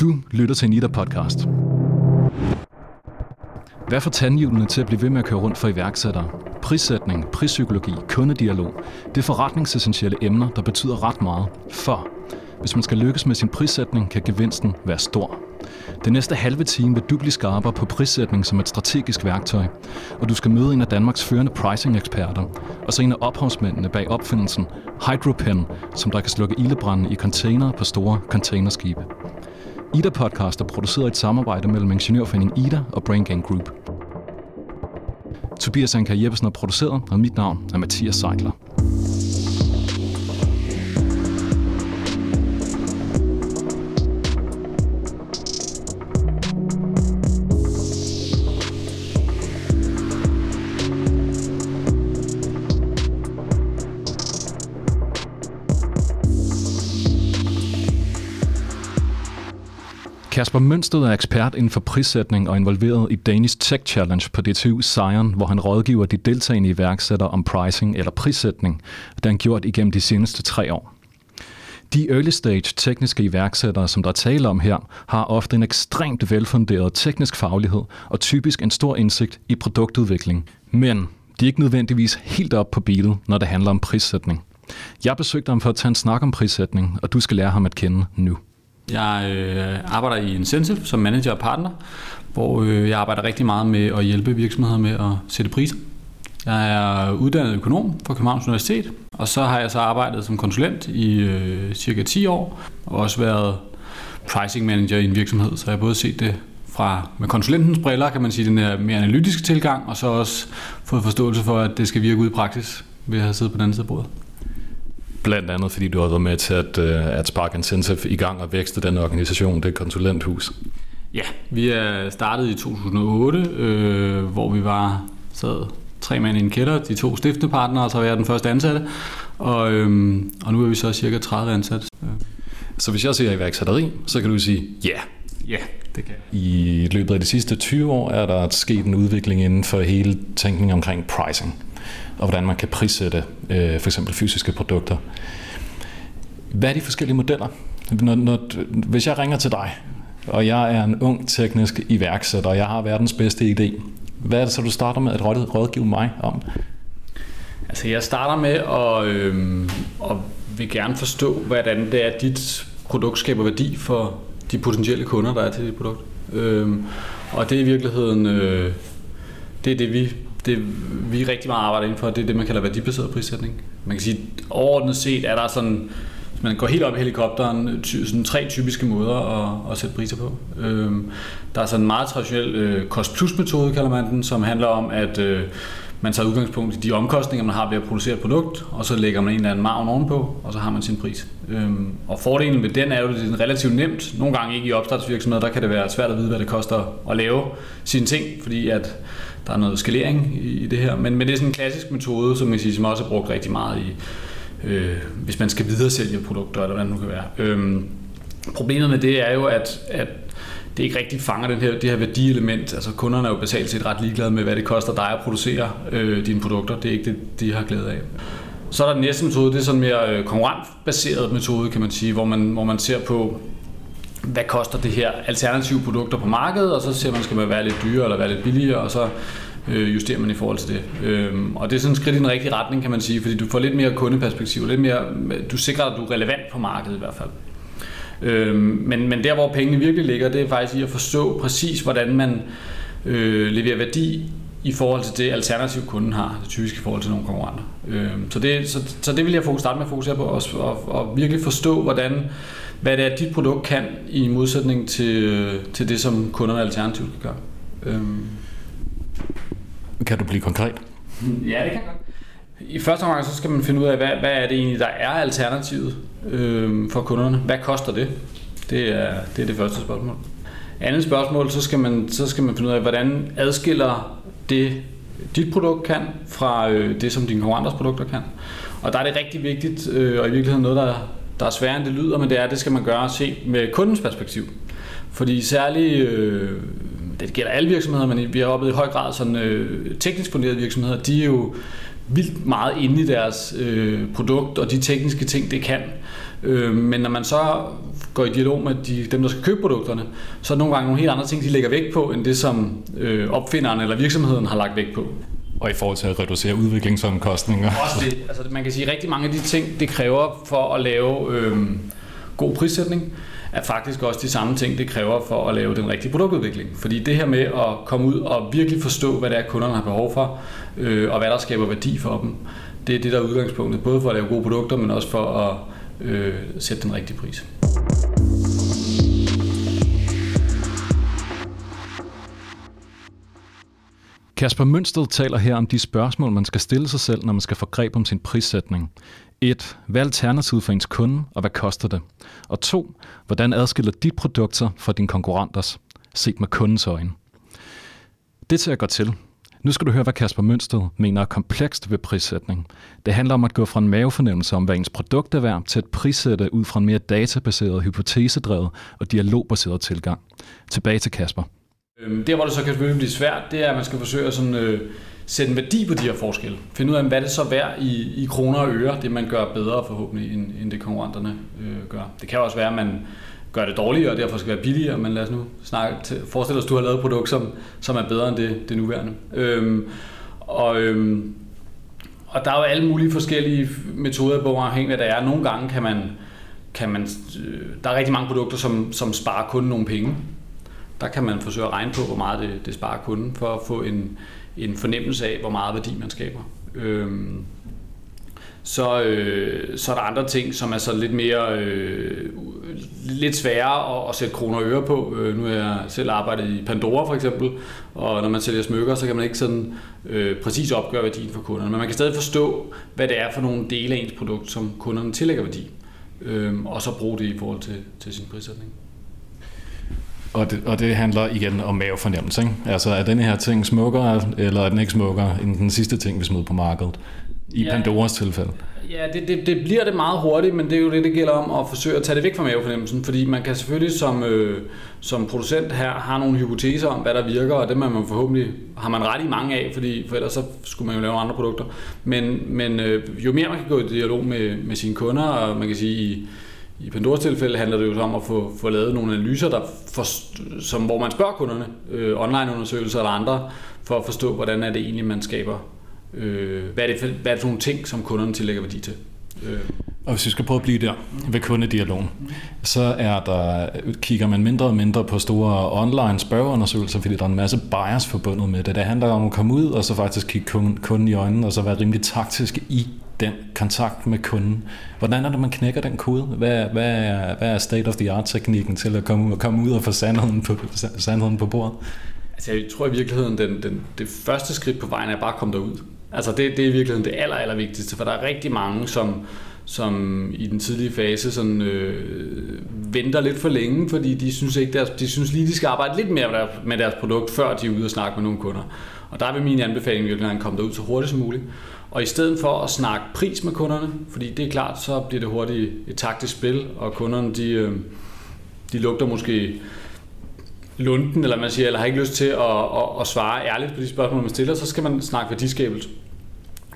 Du lytter til Nita Podcast. Hvad får tandhjulene til at blive ved med at køre rundt for iværksættere? Prissætning, prispsykologi, kundedialog. Det er forretningsessentielle emner, der betyder ret meget. For hvis man skal lykkes med sin prissætning, kan gevinsten være stor. Den næste halve time vil du blive skarpere på prissætning som et strategisk værktøj, og du skal møde en af Danmarks førende pricing-eksperter, og så en af ophavsmændene bag opfindelsen HydroPen, som der kan slukke ildebrænde i container på store containerskibe. Ida Podcast er produceret i et samarbejde mellem Ingeniørforeningen Ida og Brain Gang Group. Tobias Anker Jeppesen er produceret, og mit navn er Mathias Seidler. Kasper Mønsted er ekspert inden for prissætning og involveret i Danish Tech Challenge på DTU Sion, hvor han rådgiver de deltagende iværksættere om pricing eller prissætning. Det har han gjort igennem de seneste tre år. De early stage tekniske iværksættere, som der er tale om her, har ofte en ekstremt velfunderet teknisk faglighed og typisk en stor indsigt i produktudvikling. Men de er ikke nødvendigvis helt op på beatet, når det handler om prissætning. Jeg besøgte ham for at tage en snak om prissætning, og du skal lære ham at kende nu. Jeg øh, arbejder i Incentive som manager og partner, hvor øh, jeg arbejder rigtig meget med at hjælpe virksomheder med at sætte priser. Jeg er uddannet økonom fra Københavns Universitet, og så har jeg så arbejdet som konsulent i øh, cirka 10 år, og også været pricing manager i en virksomhed, så jeg har både set det fra med konsulentens briller, kan man sige, den her mere analytiske tilgang, og så også fået forståelse for, at det skal virke ud i praksis ved at have siddet på den anden side af bordet. Blandt andet, fordi du har været med til at, øh, at Spark Incentive i gang og vækste den organisation, det konsulenthus. Ja, vi er startet i 2008, øh, hvor vi var sad tre mænd i en kælder, de to stiftende partnere, og så var jeg den første ansatte. Og, øhm, og nu er vi så cirka 30 ansatte. Så hvis jeg siger iværksætteri, så kan du sige ja. Yeah. Ja, yeah, det kan I løbet af de sidste 20 år er der sket en udvikling inden for hele tænkningen omkring pricing og hvordan man kan prissætte øh, for eksempel fysiske produkter. Hvad er de forskellige modeller? Når, når, hvis jeg ringer til dig, og jeg er en ung teknisk iværksætter, og jeg har verdens bedste idé, hvad er det så, du starter med at rådgive mig om? Altså, jeg starter med at, øh, at vil gerne forstå, hvordan det er, at dit produkt skaber værdi for de potentielle kunder, der er til dit produkt. Øh, og det er i virkeligheden, øh, det er det, vi det vi rigtig meget arbejder inden for, det er det, man kalder værdibaseret prissætning. Man kan sige, overordnet set er der sådan, hvis man går helt op i helikopteren, ty, sådan tre typiske måder at, at sætte priser på. Øhm, der er sådan en meget traditionel øh, cost-plus-metode, kalder man den, som handler om, at øh, man tager udgangspunkt i de omkostninger, man har ved at producere et produkt, og så lægger man en eller anden margen ovenpå, og så har man sin pris. Øhm, og fordelen ved den er jo, at det er relativt nemt. Nogle gange ikke i opstartsvirksomheder, der kan det være svært at vide, hvad det koster at lave sine ting, fordi at der er noget skalering i det her. Men, men det er sådan en klassisk metode, som, man siger, som også er brugt rigtig meget i, øh, hvis man skal videre sælge produkter, eller hvad det nu kan være. Øhm, problemet med det er jo, at, at det ikke rigtig fanger den her, det her værdielement. Altså kunderne er jo basalt set ret ligeglade med, hvad det koster dig at producere øh, dine produkter. Det er ikke det, de har glæde af. Så er der den næste metode, det er sådan en mere øh, konkurrentbaseret metode, kan man sige, hvor man, hvor man ser på, hvad koster det her alternative produkter på markedet, og så ser man, skal man være lidt dyrere eller være lidt billigere, og så øh, justerer man i forhold til det. Øhm, og det er sådan et skridt i den rigtige retning, kan man sige, fordi du får lidt mere kundeperspektiv, lidt mere, du sikrer, at du er relevant på markedet i hvert fald. Øhm, men, men der, hvor pengene virkelig ligger, det er faktisk i at forstå præcis, hvordan man øh, leverer værdi i forhold til det alternativ, kunden har, det typisk i forhold til nogle konkurrenter. Øhm, så, det, så, så det vil jeg starte med at fokusere på, og, og, og virkelig forstå, hvordan hvad det er, dit produkt kan, i modsætning til, til det, som kunderne alternativt kan gøre. Øhm. Kan du blive konkret? Ja, det kan godt. I første omgang så skal man finde ud af, hvad, hvad er det egentlig, der er alternativet øhm, for kunderne. Hvad koster det? Det er, det er det første spørgsmål. Andet spørgsmål, så skal, man, så skal man finde ud af, hvordan adskiller det, dit produkt kan, fra øh, det, som dine konkurrenters produkter kan. Og der er det rigtig vigtigt, øh, og i virkeligheden noget, der der er sværere end det lyder, men det er, det skal man gøre se med kundens perspektiv. Fordi særligt, øh, det gælder alle virksomheder, men vi har oplevet i høj grad sådan øh, teknisk funderede virksomheder, de er jo vildt meget inde i deres øh, produkt og de tekniske ting, det kan. Øh, men når man så går i dialog med de, dem, der skal købe produkterne, så er nogle gange nogle helt andre ting, de lægger vægt på, end det, som øh, opfinderen eller virksomheden har lagt vægt på. Og i forhold til at reducere udviklingsomkostninger. Også det. Altså, man kan sige, at rigtig mange af de ting, det kræver for at lave øh, god prissætning, er faktisk også de samme ting, det kræver for at lave den rigtige produktudvikling. Fordi det her med at komme ud og virkelig forstå, hvad det er, kunderne har behov for, øh, og hvad der skaber værdi for dem, det er det, der er udgangspunktet, både for at lave gode produkter, men også for at øh, sætte den rigtige pris. Kasper Mønsted taler her om de spørgsmål, man skal stille sig selv, når man skal få greb om sin prissætning. 1. Hvad er alternativet for ens kunde, og hvad koster det? Og 2. Hvordan adskiller dit produkter fra dine konkurrenters, set med kundens øjne? Det tager jeg godt til. Nu skal du høre, hvad Kasper Mønsted mener er komplekst ved prissætning. Det handler om at gå fra en mavefornemmelse om, hvad ens produkt er værd, til at prissætte ud fra en mere databaseret, hypotesedrevet og dialogbaseret tilgang. Tilbage til Kasper. Øhm, der, hvor det så kan selvfølgelig blive svært, det er, at man skal forsøge at sådan, øh, sætte en værdi på de her forskelle. Finde ud af, hvad det så værd i, i kroner og øre, det man gør bedre forhåbentlig, end, end det konkurrenterne øh, gør. Det kan også være, at man gør det dårligere, og derfor skal være billigere, men lad os nu snakke til, forestil os, at du har lavet et produkt, som, som er bedre end det, det nuværende. Øhm, og, øhm, og der er jo alle mulige forskellige metoder på, afhængig af hvad der er. Nogle gange kan man, kan man, øh, der er rigtig mange produkter, som, som sparer kun nogle penge. Der kan man forsøge at regne på, hvor meget det, det sparer kunden, for at få en, en fornemmelse af, hvor meget værdi man skaber. Øhm, så, øh, så er der andre ting, som er så lidt mere øh, lidt sværere at, at sætte kroner og øre på. Øh, nu er jeg selv arbejdet i Pandora for eksempel, og når man sælger smykker, så kan man ikke sådan øh, præcis opgøre værdien for kunderne. Men man kan stadig forstå, hvad det er for nogle dele af ens produkt, som kunderne tillægger værdi, øh, og så bruge det i forhold til, til sin prissætning. Og det, og det handler igen om mavefornemmelse. Ikke? Altså er denne her ting smukkere, eller er den ikke smukkere end den sidste ting, vi smed på markedet? I ja, Pandoras tilfælde. Ja, det, det, det bliver det meget hurtigt, men det er jo det, det gælder om at forsøge at tage det væk fra mavefornemmelsen, fordi man kan selvfølgelig som, øh, som producent her have nogle hypoteser om, hvad der virker, og det man forhåbentlig har man ret i mange af, fordi for ellers så skulle man jo lave andre produkter. Men, men øh, jo mere man kan gå i dialog med, med sine kunder, og man kan sige, i, i Pandoras tilfælde handler det jo om at få, få lavet nogle analyser, der for, som, hvor man spørger kunderne, øh, online-undersøgelser eller andre, for at forstå, hvordan er det egentlig, man skaber Øh, hvad, er det hvad er det for nogle ting, som kunderne tillægger værdi til? Øh. Og hvis vi skal prøve at blive der ved kundedialogen, så er der, kigger man mindre og mindre på store online spørgeundersøgelser, fordi der er en masse bias forbundet med det. Det handler om at komme ud og så faktisk kigge kunden i øjnene, og så være rimelig taktisk i den kontakt med kunden. Hvordan er det, man knækker den kode? Hvad, hvad, er, hvad er state-of-the-art-teknikken til at komme, komme ud og få sandheden på, sandheden på bordet? Altså jeg tror i virkeligheden, den, den, det første skridt på vejen er bare at komme derud. Altså det, det er i virkeligheden det aller, aller vigtigste, for der er rigtig mange, som, som i den tidlige fase sådan, øh, venter lidt for længe, fordi de synes, ikke deres, de synes lige, de skal arbejde lidt mere med deres produkt, før de er ude og snakke med nogle kunder. Og der vil min anbefaling virkelig at komme derud så hurtigt som muligt. Og i stedet for at snakke pris med kunderne, fordi det er klart, så bliver det hurtigt et taktisk spil, og kunderne de, øh, de lugter måske lunden, eller man siger, eller har ikke lyst til at, at, at svare ærligt på de spørgsmål, man stiller, så skal man snakke værdiskabelse.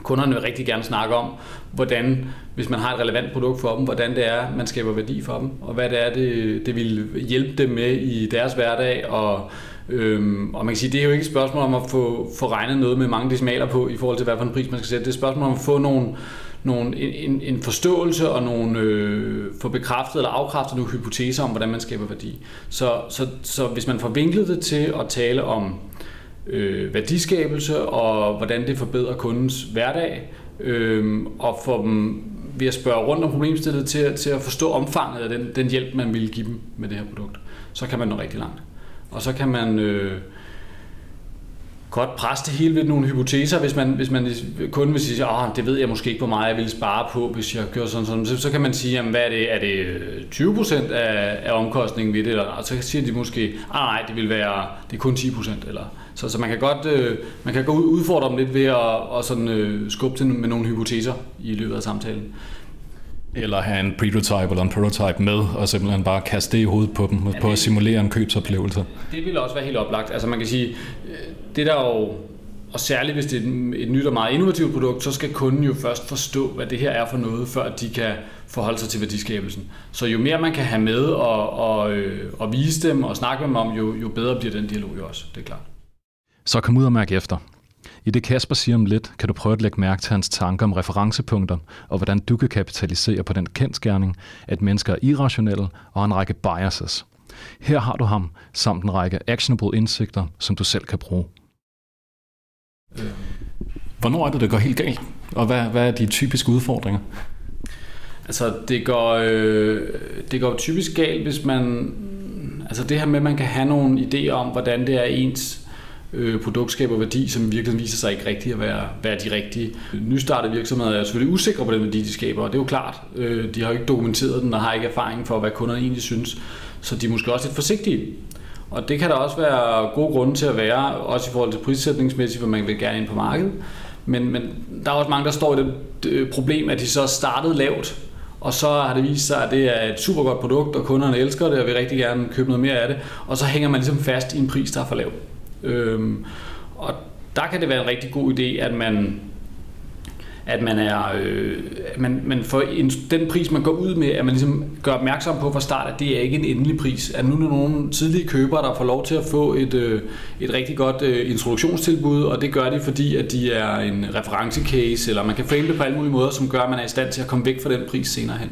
Kunderne vil rigtig gerne snakke om, hvordan, hvis man har et relevant produkt for dem, hvordan det er, man skaber værdi for dem, og hvad det er, det, det vil hjælpe dem med i deres hverdag, og Øhm, og man kan sige, det er jo ikke et spørgsmål om at få, få regnet noget med mange decimaler på, i forhold til, hvad for en pris man skal sætte. Det er et spørgsmål om at få nogle, nogle, en, en forståelse og nogle øh, få bekræftet eller afkræftet nogle hypoteser om, hvordan man skaber værdi. Så, så, så hvis man får vinklet det til at tale om øh, værdiskabelse og hvordan det forbedrer kundens hverdag, øh, og få dem ved at spørge rundt om problemstillet til, til at forstå omfanget af den, den hjælp, man vil give dem med det her produkt, så kan man nå rigtig langt. Og så kan man... Øh, godt presse det hele ved nogle hypoteser, hvis man, hvis man kun vil sige, at det ved jeg måske ikke, hvor meget jeg vil spare på, hvis jeg gør sådan sådan. Så, så kan man sige, jamen, hvad er det, er det øh, 20% af, af omkostningen ved det, eller så siger de måske, ah, nej, det vil være, det er kun 10%, eller så, så man kan godt øh, man kan gå ud, udfordre dem lidt ved at og sådan, øh, skubbe til med nogle hypoteser i løbet af samtalen. Eller have en prototype eller en prototype med, og simpelthen bare kaste det i hovedet på dem, ja, på at simulere en købsoplevelse. Det vil også være helt oplagt. Altså man kan sige, det der jo og særligt hvis det er et nyt og meget innovativt produkt, så skal kunden jo først forstå, hvad det her er for noget, før de kan forholde sig til værdiskabelsen. Så jo mere man kan have med og, og, øh, og vise dem og snakke med dem om, jo, jo bedre bliver den dialog jo også, det er klart. Så kom ud og mærke efter. I det Kasper siger om lidt, kan du prøve at lægge mærke til hans tanker om referencepunkter, og hvordan du kan kapitalisere på den kendskærning, at mennesker er irrationelle og har en række biases. Her har du ham, samt en række actionable indsigter, som du selv kan bruge. Hvornår er det, det går helt galt? Og hvad, hvad er de typiske udfordringer? Altså, det går, øh, det går typisk galt, hvis man... Altså det her med, at man kan have nogle idéer om, hvordan det er ens øh, produkt skaber værdi, som virkelig viser sig ikke rigtigt at være, være de rigtige. Nystartede virksomheder er selvfølgelig usikre på den værdi, de skaber, og det er jo klart. Øh, de har jo ikke dokumenteret den, og har ikke erfaring for, hvad kunderne egentlig synes. Så de er måske også lidt forsigtige. Og det kan der også være gode grunde til at være, også i forhold til prissætningsmæssigt, hvor man vil gerne ind på markedet. Men, men der er også mange, der står i det øh, problem, at de så startede lavt, og så har det vist sig, at det er et super godt produkt, og kunderne elsker det, og vil rigtig gerne købe noget mere af det. Og så hænger man ligesom fast i en pris, der er for lav. Øhm, og der kan det være en rigtig god idé, at man at man er øh, at man, man får en, den pris man går ud med, at man ligesom gør opmærksom på fra start, at det er ikke en endelig pris. At nu er der nogle tidlige købere, der får lov til at få et, øh, et rigtig godt øh, introduktionstilbud, og det gør de, fordi at de er en referencecase, eller man kan frame det på alle mulige måder, som gør, at man er i stand til at komme væk fra den pris senere hen.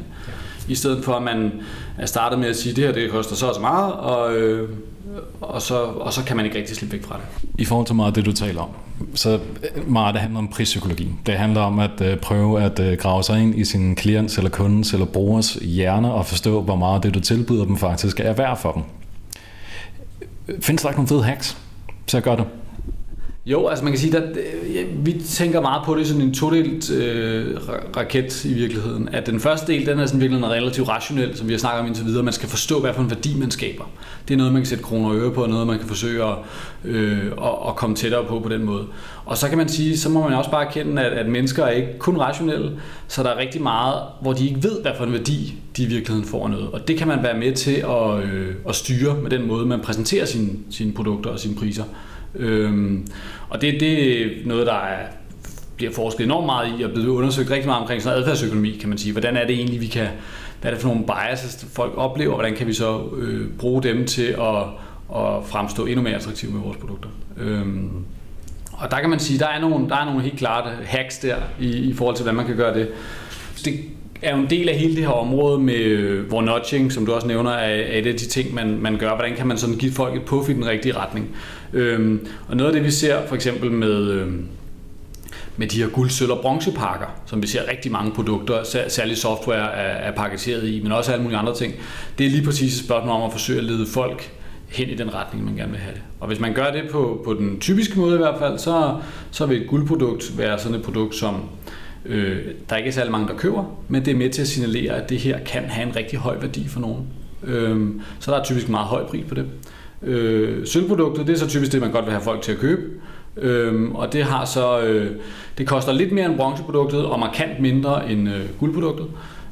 I stedet for, at man er startet med at sige, det her det koster så og så meget, og, øh, og, så, og så kan man ikke rigtig slippe væk fra det. I forhold til meget af det, du taler om, så øh, meget det handler om prispsykologi. Det handler om at øh, prøve at øh, grave sig ind i sin klients eller kundens eller brugers hjerne og forstå, hvor meget det, du tilbyder dem faktisk er værd for dem. Findes der ikke nogle fede hacks til at gøre det? Jo, altså man kan sige, at vi tænker meget på det som en todelt øh, raket i virkeligheden. At den første del, den er sådan virkelig relativt rationel, som vi har snakket om indtil videre. Man skal forstå, hvad for en værdi man skaber. Det er noget, man kan sætte kroner og øre på, og noget, man kan forsøge at, øh, at, at komme tættere på på den måde. Og så kan man sige, så må man også bare erkende, at, at mennesker er ikke kun rationelle, så der er rigtig meget, hvor de ikke ved, hvad for en værdi de i virkeligheden får noget. Og det kan man være med til at, øh, at styre med den måde, man præsenterer sine, sine produkter og sine priser. Øhm, og det, det er noget, der er, bliver forsket enormt meget i, og blevet undersøgt rigtig meget omkring sådan adfærdsøkonomi, kan man sige. Hvordan er det egentlig, vi kan, hvad er det for nogle biases, folk oplever, og hvordan kan vi så øh, bruge dem til at, at fremstå endnu mere attraktive med vores produkter. Øhm, og der kan man sige, der er nogle, der er nogle helt klare hacks der i, i forhold til, hvordan man kan gøre det. Det er jo en del af hele det her område med, hvor nudging, som du også nævner, er, er et af de ting, man, man gør. Hvordan kan man sådan give folk et puff i den rigtige retning? Øhm, og noget af det, vi ser for eksempel med, øhm, med de her guld, sølv og bronzepakker, som vi ser rigtig mange produkter, særligt software er, er pakketeret i, men også alle mulige andre ting, det er lige præcis et spørgsmål om at forsøge at lede folk hen i den retning, man gerne vil have det. Og hvis man gør det på, på den typiske måde i hvert fald, så, så vil et guldprodukt være sådan et produkt, som øh, der ikke særlig mange, der køber, men det er med til at signalere, at det her kan have en rigtig høj værdi for nogen. Øh, så der er typisk meget høj pris på det. Øh, sølvproduktet, det er så typisk det, man godt vil have folk til at købe. Øh, og det har så øh, det koster lidt mere end bronzeproduktet og markant mindre end øh, guldproduktet.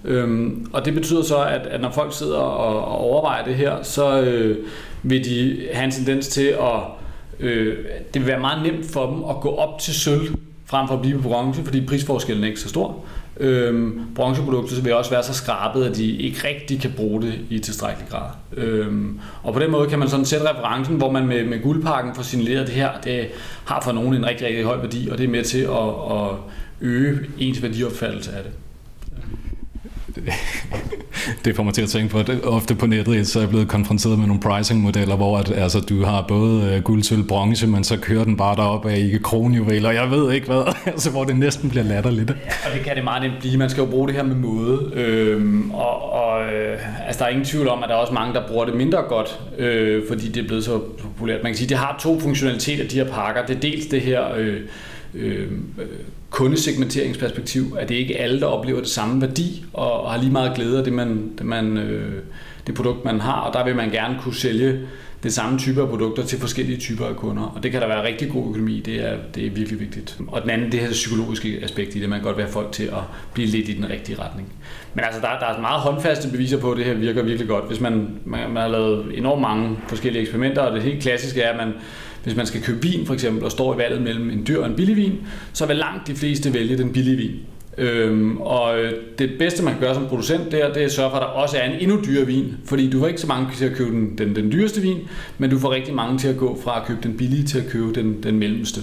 Øhm, og det betyder så, at, at når folk sidder og, og overvejer det her, så øh, vil de have en tendens til at øh, det vil være meget nemt for dem at gå op til sølv frem for at blive på bronze, fordi prisforskellen er ikke så stor. Øhm, bronzeprodukter vil også være så skrabet, at de ikke rigtig kan bruge det i tilstrækkelig grad. Øhm, og på den måde kan man sådan sætte referencen, hvor man med, med guldpakken får signaleret, det her det har for nogen en rigtig, rigtig høj værdi, og det er med til at, at øge ens værdiopfattelse af det. det får mig til at tænke på, at ofte på nettet så er jeg blevet konfronteret med nogle pricing-modeller, hvor at, altså, du har både øh, guld, sølv, bronze, men så kører den bare derop af ikke kronjuveler, jeg ved ikke hvad, altså, hvor det næsten bliver latterligt. Ja, og det kan det meget nemt blive. Man skal jo bruge det her med måde. Øhm, og og øh, altså, der er ingen tvivl om, at der er også mange, der bruger det mindre godt, øh, fordi det er blevet så populært. Man kan sige, at det har to funktionaliteter, de her pakker. Det er dels det her... Øh, øh, kundesegmenteringsperspektiv, at det ikke alle, der oplever det samme værdi og har lige meget glæde af det, man, det, man, øh, det produkt, man har, og der vil man gerne kunne sælge den samme type af produkter til forskellige typer af kunder. Og det kan der være rigtig god økonomi, det er, det er virkelig vigtigt. Og den anden, det her psykologiske aspekt i det, man kan godt være folk til at blive lidt i den rigtige retning. Men altså, der, der er meget håndfaste beviser på, at det her virker virkelig godt. Hvis man, man, man har lavet enormt mange forskellige eksperimenter, og det helt klassiske er, at man hvis man skal købe vin for eksempel, og står i valget mellem en dyr og en billig vin, så vil langt de fleste vælge den billige vin. Øhm, og øh, det bedste, man kan gøre som producent, det er, det er at sørge for, at der også er en endnu dyrere vin. Fordi du får ikke så mange til at købe den, den, den dyreste vin, men du får rigtig mange til at gå fra at købe den billige til at købe den, den mellemste.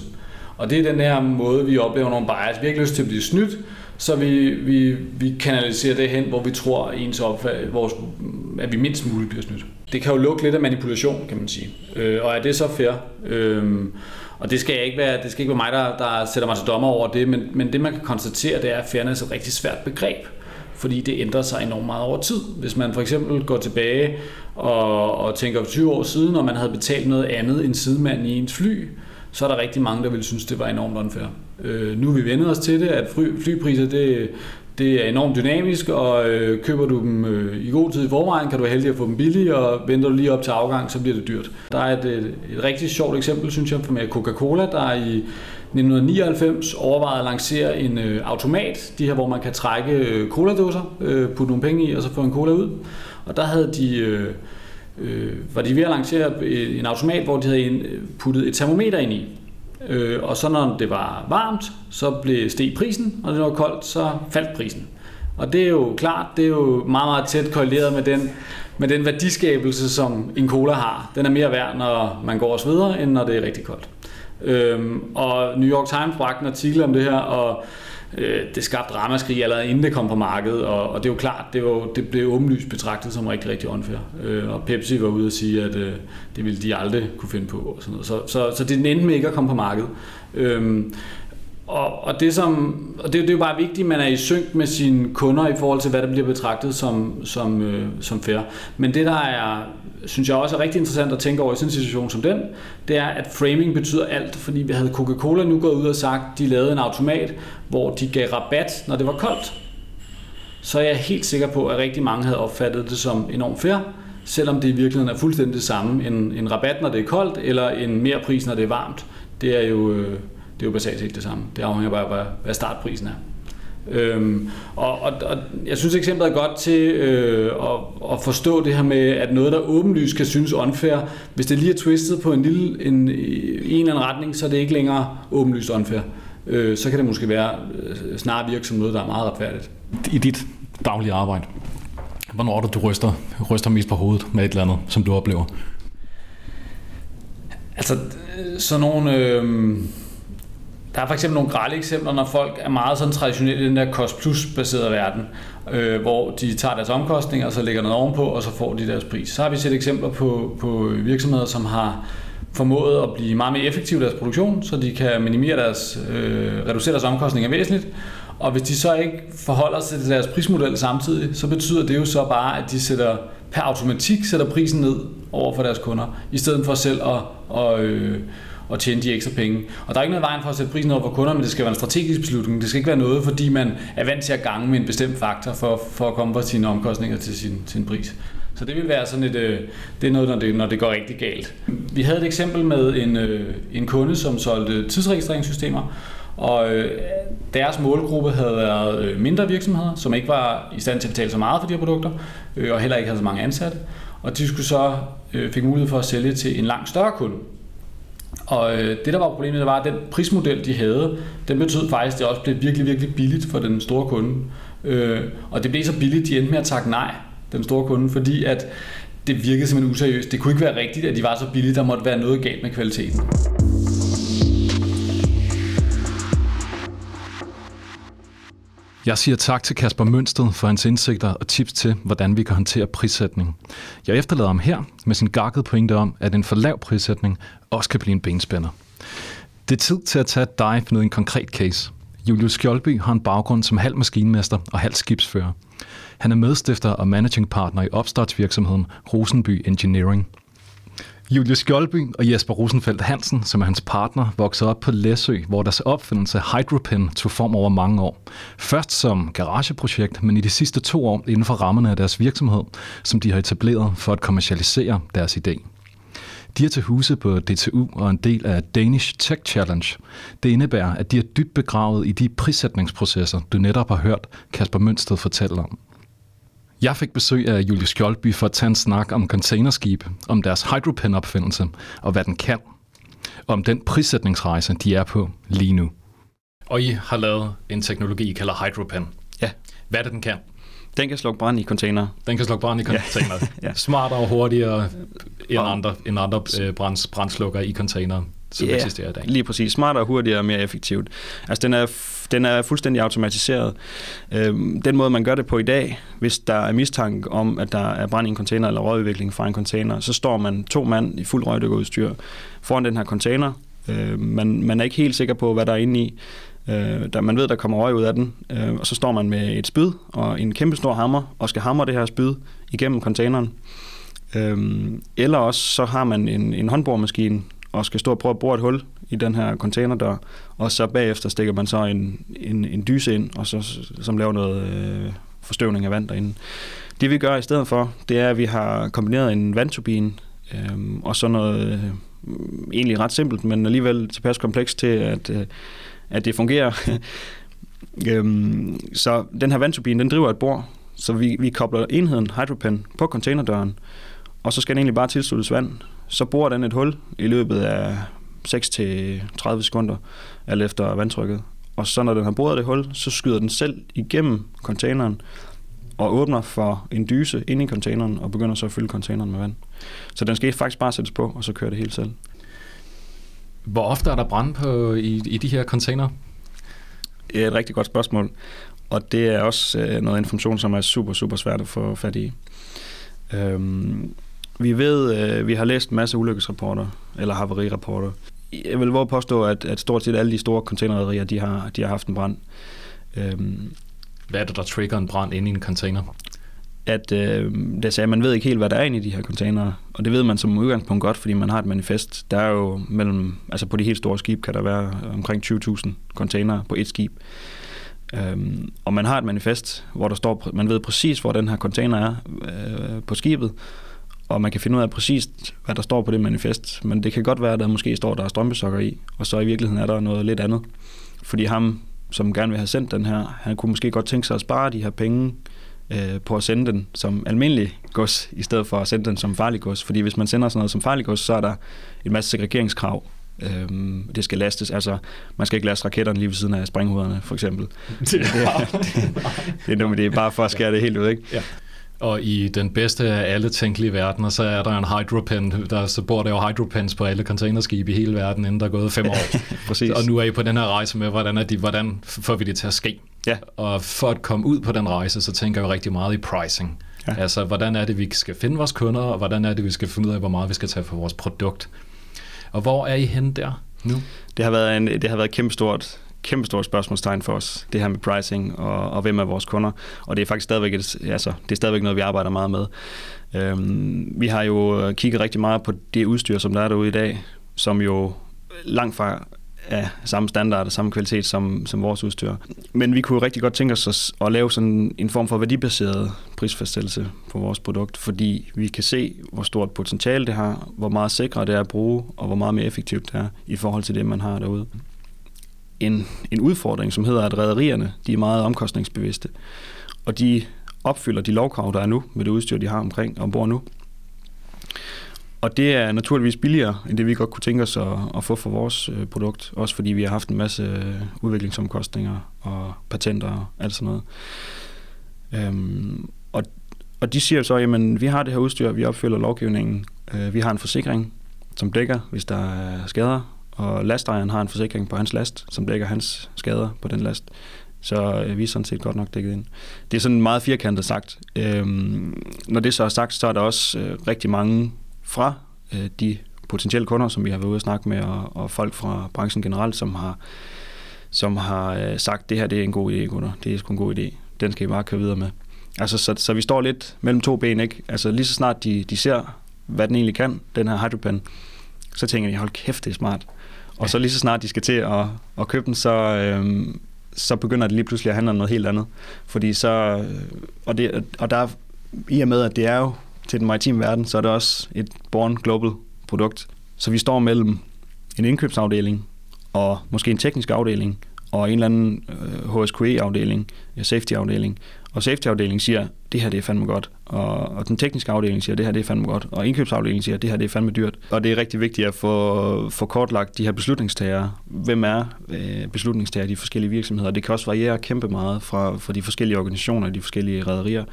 Og det er den her måde, vi oplever nogle bias. Vi har ikke lyst til at blive snydt, så vi, vi, vi kanaliserer det hen, hvor vi tror, ens opfald, vores, at vi mindst muligt bliver snydt. Det kan jo lukke lidt af manipulation, kan man sige. Øh, og er det så fair? Øh, og det skal, jeg ikke være, det skal ikke være mig, der, der sætter mig til dommer over det, men, men det man kan konstatere, det er, at fairness er et rigtig svært begreb fordi det ændrer sig enormt meget over tid. Hvis man for eksempel går tilbage og, og tænker 20 år siden, og man havde betalt noget andet end sidemanden i ens fly, så er der rigtig mange, der ville synes, det var enormt unfair. Øh, nu er vi vendet os til det, at fly, flypriser, det, det er enormt dynamisk, og øh, køber du dem øh, i god tid i forvejen, kan du være heldig at få dem billige, og venter du lige op til afgang, så bliver det dyrt. Der er et, et, et rigtig sjovt eksempel, synes jeg, med Coca-Cola, der i 1999 overvejede at lancere en øh, automat, de her, hvor man kan trække øh, cola-dåser, øh, putte nogle penge i, og så få en cola ud. Og der havde de... Øh, øh, var de ved at lancere øh, en automat, hvor de havde øh, puttet et termometer ind i. Øh, og så når det var varmt, så blev steg prisen, og når det var koldt, så faldt prisen. Og det er jo klart, det er jo meget, meget tæt korreleret med den, med den værdiskabelse, som en cola har. Den er mere værd, når man går og sveder, end når det er rigtig koldt. Øhm, og New York Times bragte en artikel om det her, og øh, det skabte ramaskrig allerede inden det kom på markedet, og, og det er jo klart, det, var, det blev åbenlyst betragtet som rigtig, rigtig unfair. Øh, og Pepsi var ude og sige, at øh, det ville de aldrig kunne finde på. Og sådan noget. Så, så, så det endte med ikke at komme på markedet. Øh, og, og, det, som, og det, det er jo bare vigtigt, at man er i synk med sine kunder i forhold til, hvad der bliver betragtet som, som, øh, som fair. Men det, der er, synes jeg også er rigtig interessant at tænke over i sådan en situation som den, det er, at framing betyder alt, fordi vi havde Coca-Cola nu gået ud og sagt, de lavede en automat, hvor de gav rabat, når det var koldt. Så er jeg helt sikker på, at rigtig mange havde opfattet det som enormt fair, selvom det i virkeligheden er fuldstændig det samme. En, en rabat, når det er koldt, eller en mere pris, når det er varmt. Det er jo... Øh, det er jo basalt set det samme. Det afhænger bare af, hvad startprisen er. Øhm, og, og, og jeg synes eksemplet er godt til øh, at, at forstå det her med, at noget, der åbenlyst kan synes unfair, hvis det lige er twistet på en lille, en, en eller anden retning, så er det ikke længere åbenlyst unfair. Øh, så kan det måske være øh, snarere virke som noget, der er meget retfærdigt. I dit daglige arbejde, hvornår er det, du ryster, ryster mest på hovedet med et eller andet, som du oplever? Altså, sådan nogle... Øh, der er for eksempel nogle grælde eksempler, når folk er meget sådan traditionelle i den der cost plus baserede verden, øh, hvor de tager deres omkostninger, og så lægger noget ovenpå, og så får de deres pris. Så har vi set eksempler på, på virksomheder, som har formået at blive meget mere effektive i deres produktion, så de kan minimere deres, øh, reducere deres omkostninger væsentligt. Og hvis de så ikke forholder sig til deres prismodel samtidig, så betyder det jo så bare, at de sætter per automatik sætter prisen ned over for deres kunder, i stedet for selv at, at øh, og tjene de ekstra penge. Og der er ikke noget vejen for at sætte prisen over for kunder, men det skal være en strategisk beslutning. Det skal ikke være noget, fordi man er vant til at gange med en bestemt faktor for, for at komme på sine omkostninger til sin, sin pris. Så det vil være sådan et, øh, det er noget, når det, når det går rigtig galt. Vi havde et eksempel med en, øh, en kunde, som solgte tidsregistreringssystemer, og øh, deres målgruppe havde været mindre virksomheder, som ikke var i stand til at betale så meget for de her produkter, og heller ikke havde så mange ansatte. Og de skulle så fik mulighed for at sælge til en langt større kunde, og øh, det, der var problemet, det var, at den prismodel, de havde, den betød faktisk, at det også blev virkelig, virkelig billigt for den store kunde. Øh, og det blev så billigt, de endte med at takke nej, den store kunde, fordi at det virkede simpelthen useriøst. Det kunne ikke være rigtigt, at de var så billige, der måtte være noget galt med kvaliteten. Jeg siger tak til Kasper Mønsted for hans indsigter og tips til, hvordan vi kan håndtere prissætning. Jeg efterlader ham her med sin gakkede pointe om, at en for lav prissætning også kan blive en benspænder. Det er tid til at tage et dive ned i en konkret case. Julius Skjoldby har en baggrund som halv maskinmester og halv skibsfører. Han er medstifter og managing partner i opstartsvirksomheden Rosenby Engineering – Julius Skjoldby og Jesper Rosenfeldt Hansen, som er hans partner, voksede op på Læsø, hvor deres opfindelse Hydropen tog form over mange år. Først som garageprojekt, men i de sidste to år inden for rammerne af deres virksomhed, som de har etableret for at kommercialisere deres idé. De er til huse på DTU og en del af Danish Tech Challenge. Det indebærer, at de er dybt begravet i de prissætningsprocesser, du netop har hørt Kasper Mønsted fortælle om. Jeg fik besøg af Julius Skjoldby for at tage en snak om containerskib, om deres hydropen-opfindelse og hvad den kan. om den prissætningsrejse, de er på lige nu. Og I har lavet en teknologi, I kalder Hydropen. Ja. Hvad er det, den kan? Den kan slukke brand i container. Den kan slukke brand i container. Ja. Smartere og hurtigere end Og- andre, end andre øh, brands, brandslukker i container, som Ja, eksisterer i dag. Lige præcis. Smartere, hurtigere og mere effektivt. Altså, den er, den er fuldstændig automatiseret. Øhm, den måde, man gør det på i dag, hvis der er mistanke om, at der er brand i en container eller røgudvikling fra en container, så står man to mand i fuld røgdykkerudstyr foran den her container. Øh, man, man er ikke helt sikker på, hvad der er inde i. Øh, der, man ved, der kommer røg ud af den, øh, og så står man med et spyd og en kæmpe stor hammer, og skal hamre det her spyd igennem containeren. Øhm, eller også så har man en, en håndboremaskine, og skal stå og prøve at bore et hul i den her containerdør, og så bagefter stikker man så en, en, en dyse ind, og så, som laver noget øh, forstøvning af vand derinde. Det vi gør i stedet for, det er, at vi har kombineret en vandturbine, øh, og så noget øh, egentlig ret simpelt, men alligevel tilpas komplekst til, at, øh, at det fungerer. øhm, så den her vandturbine, den driver et bord, så vi, vi kobler enheden Hydropen på containerdøren, og så skal den egentlig bare tilsluttes vand. Så borer den et hul i løbet af 6-30 sekunder, alt efter vandtrykket. Og så når den har boret det hul, så skyder den selv igennem containeren og åbner for en dyse ind i containeren og begynder så at fylde containeren med vand. Så den skal faktisk bare sættes på, og så kører det helt selv. Hvor ofte er der brand på, i, i de her container? Det er et rigtig godt spørgsmål, og det er også øh, noget information, som er super, super svært at få fat i. Øhm, vi ved, øh, vi har læst en masse ulykkesrapporter, eller havarirapporter. Jeg vil våge påstå, at, at stort set alle de store containerrederier, de har, de har haft en brand. Øhm, Hvad er det, der trigger en brand inde i en container? at øh, det sagde, man ved ikke helt, hvad der er inde i de her containere, og det ved man som udgangspunkt godt, fordi man har et manifest. Der er jo mellem, altså på de helt store skib kan der være omkring 20.000 containere på et skib. Øhm, og man har et manifest, hvor der står, man ved præcis, hvor den her container er øh, på skibet, og man kan finde ud af præcis, hvad der står på det manifest. Men det kan godt være, at der måske står, der er strømpesokker i, og så i virkeligheden er der noget lidt andet. Fordi ham, som gerne vil have sendt den her, han kunne måske godt tænke sig at spare de her penge øh, på at sende den som almindelig gods, i stedet for at sende den som farlig gods. Fordi hvis man sender sådan noget som farlig gods, så er der en masse segregeringskrav. Øhm, det skal lastes, altså man skal ikke laste raketterne lige ved siden af sprænghovederne, for eksempel. Det, det, det, er, nummer- det er bare for at skære det helt ud, ikke? Ja. Og i den bedste af alle tænkelige verdener, så er der en hydropen. Der, så bor der jo hydropens på alle containerskibe i hele verden, inden der er gået fem år. Præcis. Og nu er I på den her rejse med, hvordan, er de, hvordan får vi det til at ske? Ja. Og for at komme ud på den rejse, så tænker jeg rigtig meget i pricing. Ja. Altså, hvordan er det, vi skal finde vores kunder, og hvordan er det, vi skal finde ud af, hvor meget vi skal tage for vores produkt. Og hvor er I henne der nu? Det har været, en, det har været et kæmpe stort spørgsmålstegn for os, det her med pricing og, og hvem er vores kunder. Og det er faktisk stadigvæk, et, altså, det er stadigvæk noget, vi arbejder meget med. Øhm, vi har jo kigget rigtig meget på det udstyr, som der er derude i dag, som jo langt fra af samme standard og samme kvalitet som, som vores udstyr. Men vi kunne rigtig godt tænke os at, at lave sådan en form for værdibaseret prisfastsættelse på vores produkt, fordi vi kan se, hvor stort potentiale det har, hvor meget sikre det er at bruge, og hvor meget mere effektivt det er i forhold til det, man har derude. En, en udfordring, som hedder, at rædderierne de er meget omkostningsbevidste, og de opfylder de lovkrav, der er nu med det udstyr, de har omkring ombord nu. Og det er naturligvis billigere, end det vi godt kunne tænke os at, at få for vores øh, produkt. Også fordi vi har haft en masse øh, udviklingsomkostninger og patenter og alt sådan noget. Øhm, og, og de siger så, jamen vi har det her udstyr, vi opfylder lovgivningen. Øh, vi har en forsikring, som dækker, hvis der er skader. Og lastejeren har en forsikring på hans last, som dækker hans skader på den last. Så øh, vi er sådan set godt nok dækket ind. Det er sådan meget firkantet sagt. Øhm, når det så er sagt, så er der også øh, rigtig mange fra øh, de potentielle kunder, som vi har været ude at snakke med, og, og folk fra branchen generelt, som har, som har øh, sagt, det her det er en god idé, kunder. Det er sgu en god idé. Den skal I bare køre videre med. Altså, så, så vi står lidt mellem to ben, ikke? Altså lige så snart de, de ser, hvad den egentlig kan, den her hydropen, så tænker de, hold kæft, det er smart. Og så lige så snart de skal til at, at købe den, så, øhm, så begynder det lige pludselig at handle om noget helt andet. Fordi så, øh, og, det, og der i og med, at det er jo til den maritime verden, så er det også et born global produkt. Så vi står mellem en indkøbsafdeling og måske en teknisk afdeling og en eller anden øh, HSQE-afdeling, øh, safety-afdeling, og safety-afdelingen siger, det her det er fandme godt, og, og den tekniske afdeling siger, det her det er fandme godt, og indkøbsafdelingen siger, det her det er fandme dyrt. Og det er rigtig vigtigt at få, få kortlagt de her beslutningstagere. Hvem er øh, beslutningstagere i de forskellige virksomheder? Det kan også variere kæmpe meget fra, fra de forskellige organisationer, de forskellige rædderier.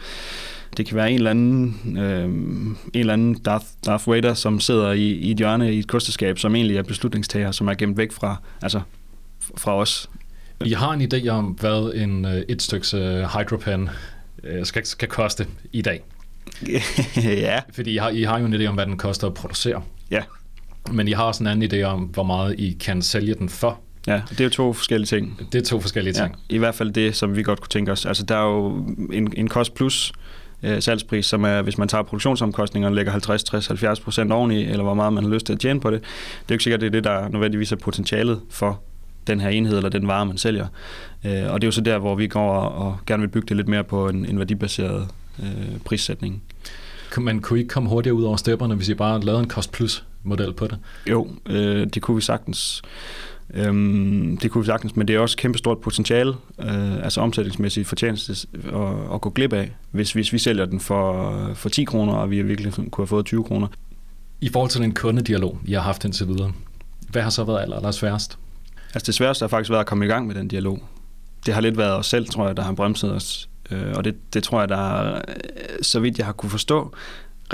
Det kan være en eller anden, øh, en eller anden Darth, Darth Vader, som sidder i, i et hjørne i et kosteskab, som egentlig er beslutningstager, som er gemt væk fra, altså, fra os. I har en idé om, hvad en, øh, et stykke øh, hydropen øh, skal, skal koste i dag? ja. Fordi I har, I har jo en idé om, hvad den koster at producere. Ja. Men I har også en anden idé om, hvor meget I kan sælge den for. Ja, det er jo to forskellige ting. Det er to forskellige ting. Ja, I hvert fald det, som vi godt kunne tænke os. Altså, der er jo en, en kost plus øh, salgspris, som er, hvis man tager produktionsomkostningerne og lægger 50, 60, 70 procent oveni, eller hvor meget man har lyst til at tjene på det. Det er jo ikke sikkert, det er det, der nødvendigvis er potentialet for den her enhed eller den vare, man sælger. Øh, og det er jo så der, hvor vi går og gerne vil bygge det lidt mere på en, en værdibaseret øh, prissætning. Man kunne ikke komme hurtigere ud over stepperne, hvis I bare lavede en kost plus model på det? Jo, øh, det kunne vi sagtens. Øhm, det kunne vi sagtens, men det er også kæmpe stort potentiale, øh, altså omsætningsmæssigt fortjeneste at, at gå glip af, hvis, hvis vi sælger den for, for 10 kroner, og vi virkelig kunne have fået 20 kroner. I forhold til den kundedialog, I har haft indtil videre, hvad har så været aller, aller sværest? Altså det sværeste har faktisk været at komme i gang med den dialog. Det har lidt været os selv, tror jeg, der har bremset os. Øh, og det, det tror jeg, der er, så vidt jeg har kunne forstå,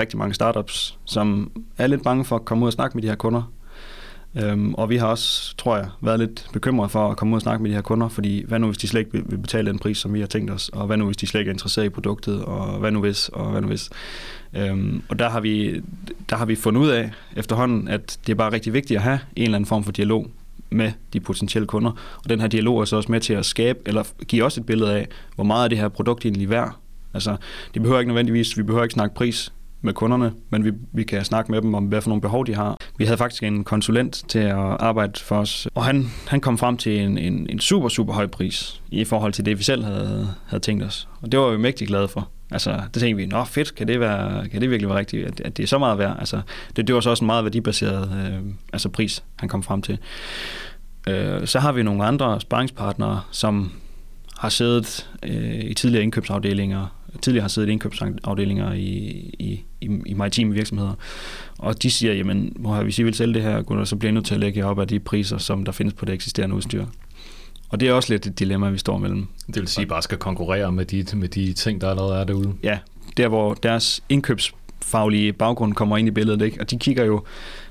rigtig mange startups, som er lidt bange for at komme ud og snakke med de her kunder. Øhm, og vi har også, tror jeg, været lidt bekymrede for at komme ud og snakke med de her kunder, fordi hvad nu hvis de slet ikke vil betale den pris, som vi har tænkt os, og hvad nu hvis de slet ikke er interesseret i produktet, og hvad nu hvis, og hvad nu hvis. Øhm, og der har, vi, der har vi fundet ud af efterhånden, at det er bare rigtig vigtigt at have en eller anden form for dialog med de potentielle kunder. Og den her dialog er så også med til at skabe, eller give os et billede af, hvor meget er det her produkt egentlig værd. Altså, det behøver ikke nødvendigvis, vi behøver ikke snakke pris med kunderne, men vi, vi kan snakke med dem om, hvad for nogle behov de har. Vi havde faktisk en konsulent til at arbejde for os, og han, han kom frem til en, en, en super, super høj pris i forhold til det, vi selv havde, havde tænkt os. Og det var vi mægtig glade for. Altså, det tænkte vi, nå fedt, kan det, være, kan det virkelig være rigtigt, at, at det er så meget værd? Altså, det, det var så også en meget værdibaseret øh, altså pris, han kom frem til. Øh, så har vi nogle andre sparringspartnere, som har siddet øh, i tidligere indkøbsafdelinger, tidligere har siddet i indkøbsafdelinger i, i, i, i maritime virksomheder, og de siger, jamen, hvis I vil sælge det her, så bliver I nødt til at lægge jer op af de priser, som der findes på det eksisterende udstyr. Og det er også lidt et dilemma, vi står mellem. Det vil sige, at bare skal konkurrere med de, med de ting, der allerede er derude? Ja, der hvor deres indkøbsfaglige baggrund kommer ind i billedet, ikke? og de kigger jo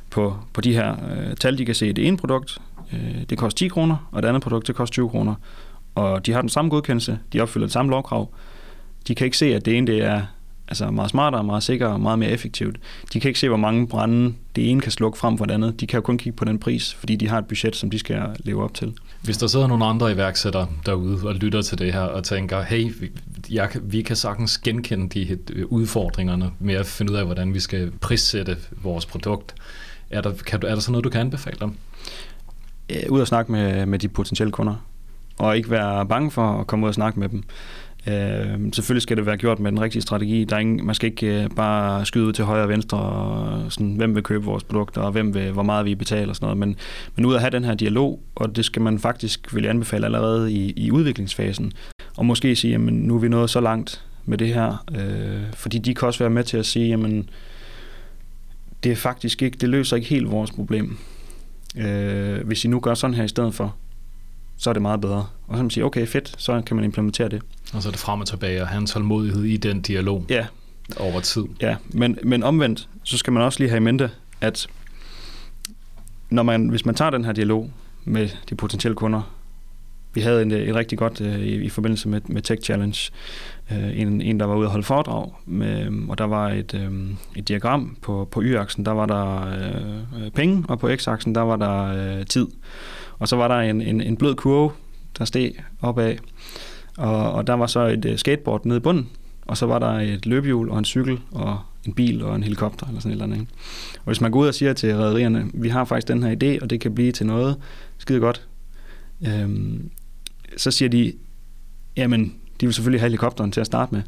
på, på de her øh, tal, de kan se, det ene produkt, øh, det koster 10 kroner, og det andet produkt, det koster 20 kroner. Og de har den samme godkendelse, de opfylder det samme lovkrav. De kan ikke se, at det ene det er altså meget smartere, meget sikkert og meget mere effektivt. De kan ikke se, hvor mange brænde det ene kan slukke frem for det andet. De kan jo kun kigge på den pris, fordi de har et budget, som de skal leve op til. Hvis der sidder nogle andre iværksættere derude og lytter til det her og tænker, hey, jeg, vi kan sagtens genkende de udfordringerne med at finde ud af, hvordan vi skal prissætte vores produkt. Er der, kan, er der så noget, du kan anbefale dem? Ud og snakke med, med de potentielle kunder, og ikke være bange for at komme ud og snakke med dem. Øh, selvfølgelig skal det være gjort med den rigtige strategi. Der er ingen, man skal ikke øh, bare skyde ud til højre og venstre, og sådan, hvem vil købe vores produkter, og hvem vil, hvor meget vi betaler og sådan noget. Men, men ud at have den her dialog, og det skal man faktisk vil anbefale allerede i, i udviklingsfasen. Og måske sige, jamen nu er vi nået så langt med det her, øh, fordi de kan også være med til at sige, jamen det er faktisk ikke, det løser ikke helt vores problem. Øh, hvis I nu gør sådan her i stedet for, så er det meget bedre. Og så kan man sige, okay, fedt, så kan man implementere det. Og så er det frem og tilbage, og en tålmodighed i den dialog ja. over tid. Ja, men, men omvendt, så skal man også lige have i mente, at når man, hvis man tager den her dialog med de potentielle kunder, vi havde en, et rigtig godt uh, i, i forbindelse med, med Tech Challenge, uh, en, en, der var ude at holde foredrag, med, og der var et, um, et diagram på, på y-aksen, der var der uh, penge, og på x-aksen, der var der uh, tid. Og så var der en, en, en blød kurve, der steg opad, og, og der var så et uh, skateboard nede i bunden, og så var der et løbehjul og en cykel og en bil og en helikopter eller sådan et eller andet. Ikke? Og hvis man går ud og siger til rædderierne, vi har faktisk den her idé, og det kan blive til noget skide godt, øhm, så siger de, jamen, de vil selvfølgelig have helikopteren til at starte med,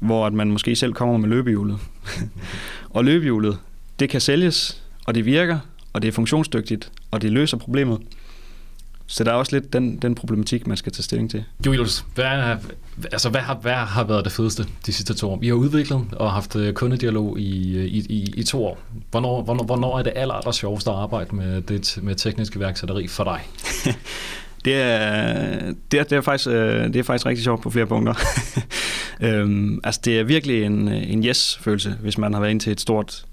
hvor at man måske selv kommer med løbehjulet. og løbehjulet, det kan sælges, og det virker, og det er funktionsdygtigt, og det løser problemet. Så der er også lidt den, den problematik, man skal tage stilling til. Julius, hvad, altså, hvad, har, hvad har været det fedeste de sidste to år? Vi har udviklet og haft øh, kundedialog i, i, i, i to år. Hvornår, hvornår, hvornår er det aller, aller sjoveste at arbejde med, det, med teknisk iværksætteri for dig? det, er, det, er, det, er faktisk, øh, det er faktisk rigtig sjovt på flere punkter. øhm, altså, det er virkelig en, en yes-følelse, hvis man har været ind til et stort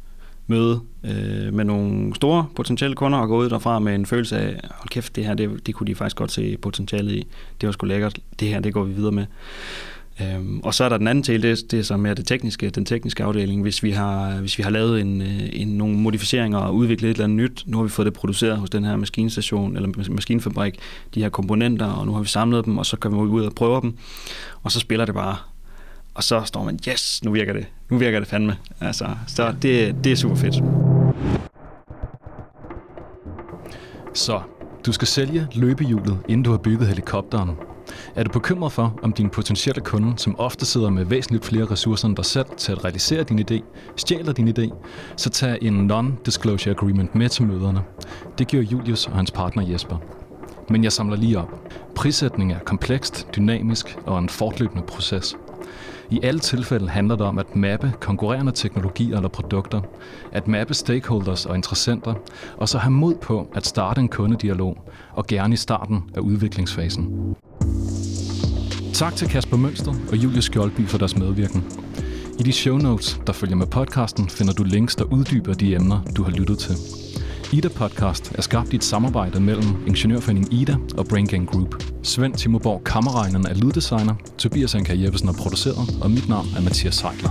møde øh, med nogle store potentielle kunder og gå ud derfra med en følelse af, hold kæft, det her, det, det kunne de faktisk godt se potentialet i. Det var sgu lækkert. Det her, det går vi videre med. Øhm, og så er der den anden del, det, det er så mere det tekniske, den tekniske afdeling. Hvis vi har, hvis vi har lavet en, øh, en, nogle modificeringer og udviklet et eller andet nyt, nu har vi fået det produceret hos den her maskinstation eller maskinfabrik, de her komponenter, og nu har vi samlet dem, og så kan vi ud og prøve dem, og så spiller det bare og så står man, yes, nu virker det. Nu virker det fandme. Altså, så det, det er super fedt. Så, du skal sælge løbehjulet, inden du har bygget helikopteren. Er du bekymret for, om din potentielle kunde, som ofte sidder med væsentligt flere ressourcer end dig selv til at realisere din idé, stjæler din idé, så tag en non-disclosure agreement med til møderne. Det gjorde Julius og hans partner Jesper. Men jeg samler lige op. Prissætning er komplekst, dynamisk og en fortløbende proces. I alle tilfælde handler det om at mappe konkurrerende teknologier eller produkter, at mappe stakeholders og interessenter, og så have mod på at starte en kundedialog, og gerne i starten af udviklingsfasen. Tak til Kasper Mønster og Julie Skjoldby for deres medvirken. I de show notes, der følger med podcasten, finder du links, der uddyber de emner, du har lyttet til. Ida Podcast er skabt i et samarbejde mellem Ingeniørforeningen Ida og Brain Gang Group. Svend Timoborg Kammerregnen er lyddesigner, Tobias Anker Jeppesen er produceret, og mit navn er Mathias Seidler.